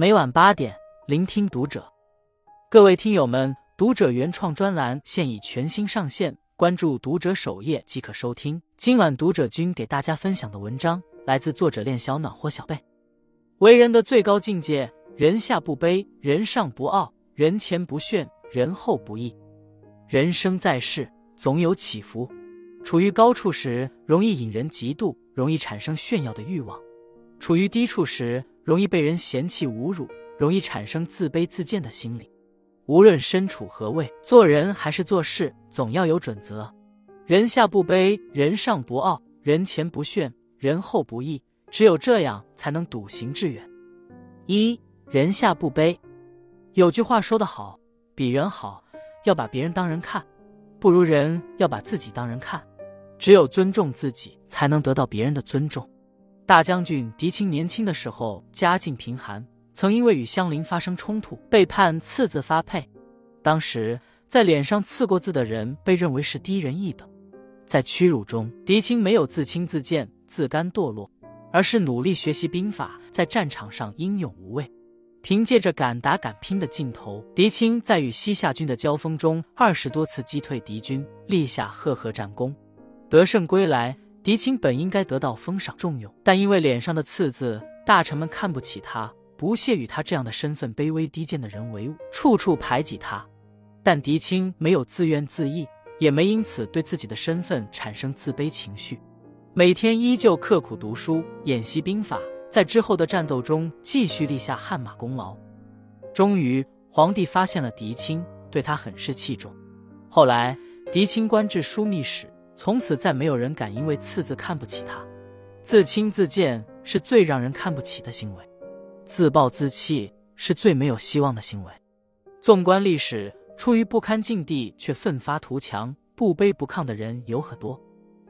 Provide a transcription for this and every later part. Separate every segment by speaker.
Speaker 1: 每晚八点，聆听读者。各位听友们，读者原创专栏现已全新上线，关注读者首页即可收听。今晚读者君给大家分享的文章来自作者练小暖或小贝。为人的最高境界，人下不卑，人上不傲，人前不炫，人后不义。人生在世，总有起伏，处于高处时，容易引人嫉妒，容易产生炫耀的欲望；处于低处时，容易被人嫌弃侮辱，容易产生自卑自贱的心理。无论身处何位，做人还是做事，总要有准则。人下不卑，人上不傲，人前不炫，人后不义。只有这样，才能笃行致远。一人下不卑。有句话说得好：“比人好，要把别人当人看；不如人，要把自己当人看。”只有尊重自己，才能得到别人的尊重。大将军狄青年轻的时候家境贫寒，曾因为与乡邻发生冲突，被判刺字发配。当时在脸上刺过字的人被认为是低人一等。在屈辱中，狄青没有自轻自贱、自甘堕落，而是努力学习兵法，在战场上英勇无畏。凭借着敢打敢拼的劲头，狄青在与西夏军的交锋中二十多次击退敌军，立下赫赫战功。得胜归来。狄青本应该得到封赏重用，但因为脸上的刺字，大臣们看不起他，不屑与他这样的身份卑微低贱的人为伍，处处排挤他。但狄青没有自怨自艾，也没因此对自己的身份产生自卑情绪，每天依旧刻苦读书，演习兵法，在之后的战斗中继续立下汗马功劳。终于，皇帝发现了狄青，对他很是器重。后来，狄青官至枢密使。从此，再没有人敢因为次字看不起他。自轻自贱是最让人看不起的行为，自暴自弃是最没有希望的行为。纵观历史，出于不堪境地却奋发图强、不卑不亢的人有很多。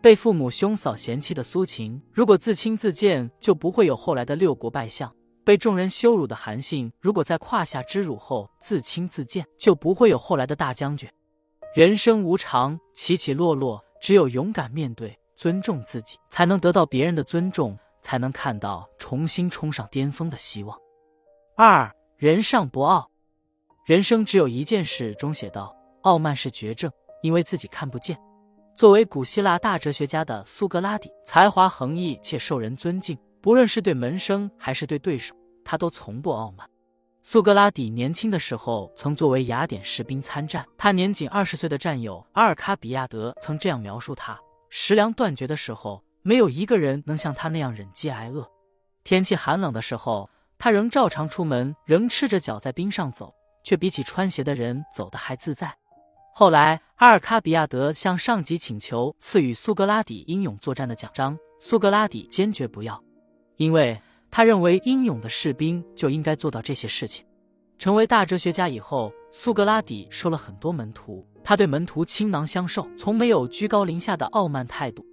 Speaker 1: 被父母兄嫂嫌弃的苏秦，如果自轻自贱，就不会有后来的六国败相；被众人羞辱的韩信，如果在胯下之辱后自轻自贱，就不会有后来的大将军。人生无常，起起落落。只有勇敢面对，尊重自己，才能得到别人的尊重，才能看到重新冲上巅峰的希望。二人上不傲，人生只有一件事。中写道：傲慢是绝症，因为自己看不见。作为古希腊大哲学家的苏格拉底，才华横溢且受人尊敬，不论是对门生还是对对手，他都从不傲慢。苏格拉底年轻的时候曾作为雅典士兵参战，他年仅二十岁的战友阿尔卡比亚德曾这样描述他：食粮断绝的时候，没有一个人能像他那样忍饥挨饿；天气寒冷的时候，他仍照常出门，仍赤着脚在冰上走，却比起穿鞋的人走得还自在。后来，阿尔卡比亚德向上级请求赐予苏格拉底英勇作战的奖章，苏格拉底坚决不要，因为。他认为英勇的士兵就应该做到这些事情。成为大哲学家以后，苏格拉底收了很多门徒，他对门徒倾囊相授，从没有居高临下的傲慢态度。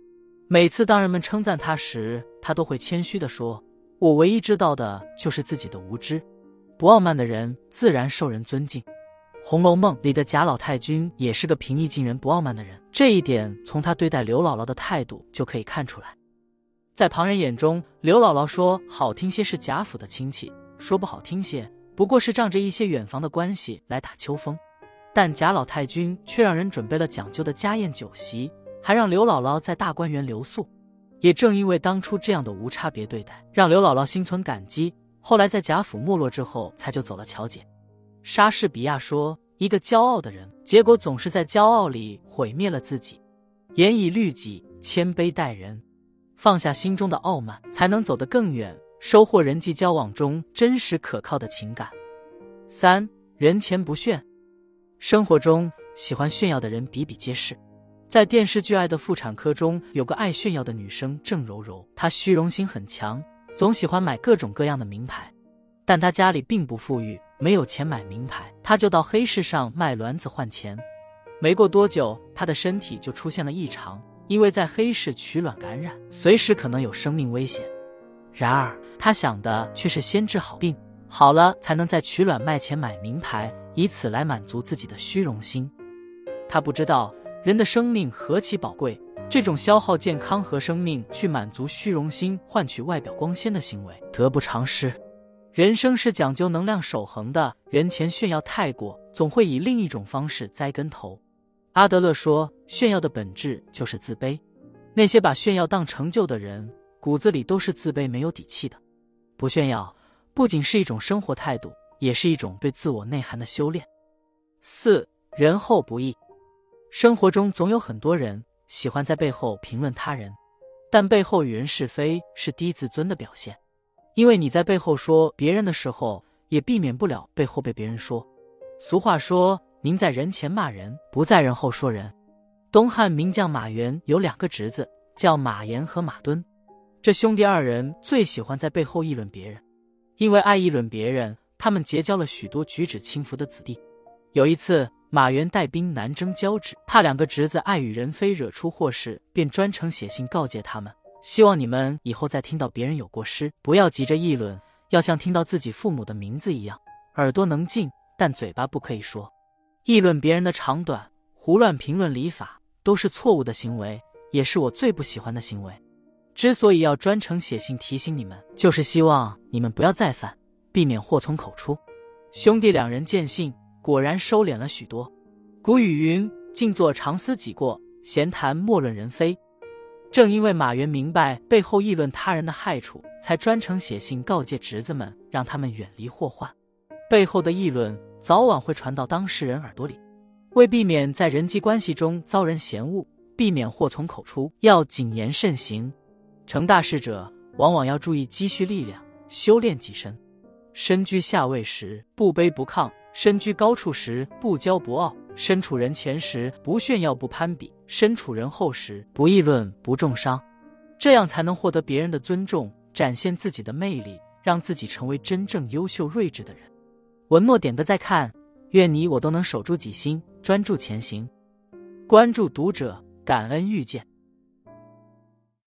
Speaker 1: 每次当人们称赞他时，他都会谦虚地说：“我唯一知道的就是自己的无知。”不傲慢的人自然受人尊敬。《红楼梦》里的贾老太君也是个平易近人、不傲慢的人，这一点从他对待刘姥姥的态度就可以看出来。在旁人眼中，刘姥姥说好听些是贾府的亲戚，说不好听些，不过是仗着一些远房的关系来打秋风。但贾老太君却让人准备了讲究的家宴酒席，还让刘姥姥在大观园留宿。也正因为当初这样的无差别对待，让刘姥姥心存感激。后来在贾府没落之后，才就走了乔姐。莎士比亚说：“一个骄傲的人，结果总是在骄傲里毁灭了自己。”严以律己，谦卑待人。放下心中的傲慢，才能走得更远，收获人际交往中真实可靠的情感。三人前不炫，生活中喜欢炫耀的人比比皆是。在电视剧《爱的妇产科》中，有个爱炫耀的女生郑柔柔，她虚荣心很强，总喜欢买各种各样的名牌。但她家里并不富裕，没有钱买名牌，她就到黑市上卖卵子换钱。没过多久，她的身体就出现了异常。因为在黑市取卵感染，随时可能有生命危险。然而，他想的却是先治好病，好了才能在取卵卖钱买名牌，以此来满足自己的虚荣心。他不知道人的生命何其宝贵，这种消耗健康和生命去满足虚荣心、换取外表光鲜的行为，得不偿失。人生是讲究能量守恒的，人前炫耀太过，总会以另一种方式栽跟头。阿德勒说，炫耀的本质就是自卑。那些把炫耀当成就的人，骨子里都是自卑、没有底气的。不炫耀，不仅是一种生活态度，也是一种对自我内涵的修炼。四人后不易，生活中总有很多人喜欢在背后评论他人，但背后与人是非是低自尊的表现。因为你在背后说别人的时候，也避免不了背后被别人说。俗话说：“您在人前骂人，不在人后说人。”东汉名将马援有两个侄子，叫马延和马敦。这兄弟二人最喜欢在背后议论别人，因为爱议论别人，他们结交了许多举止轻浮的子弟。有一次，马援带兵南征交趾，怕两个侄子爱与人非，惹出祸事，便专程写信告诫他们。希望你们以后再听到别人有过失，不要急着议论，要像听到自己父母的名字一样，耳朵能进，但嘴巴不可以说。议论别人的长短，胡乱评论礼法，都是错误的行为，也是我最不喜欢的行为。之所以要专程写信提醒你们，就是希望你们不要再犯，避免祸从口出。兄弟两人见信，果然收敛了许多。古语云：“静坐常思己过，闲谈莫论人非。”正因为马原明白背后议论他人的害处，才专程写信告诫侄子们，让他们远离祸患。背后的议论早晚会传到当事人耳朵里，为避免在人际关系中遭人嫌恶，避免祸从口出，要谨言慎行。成大事者往往要注意积蓄力量，修炼己身。身居下位时不卑不亢，身居高处时不骄不傲。身处人前时不炫耀不攀比，身处人后时不议论不重伤，这样才能获得别人的尊重，展现自己的魅力，让自己成为真正优秀睿智的人。文末点个再看，愿你我都能守住己心，专注前行。关注读者，感恩遇见。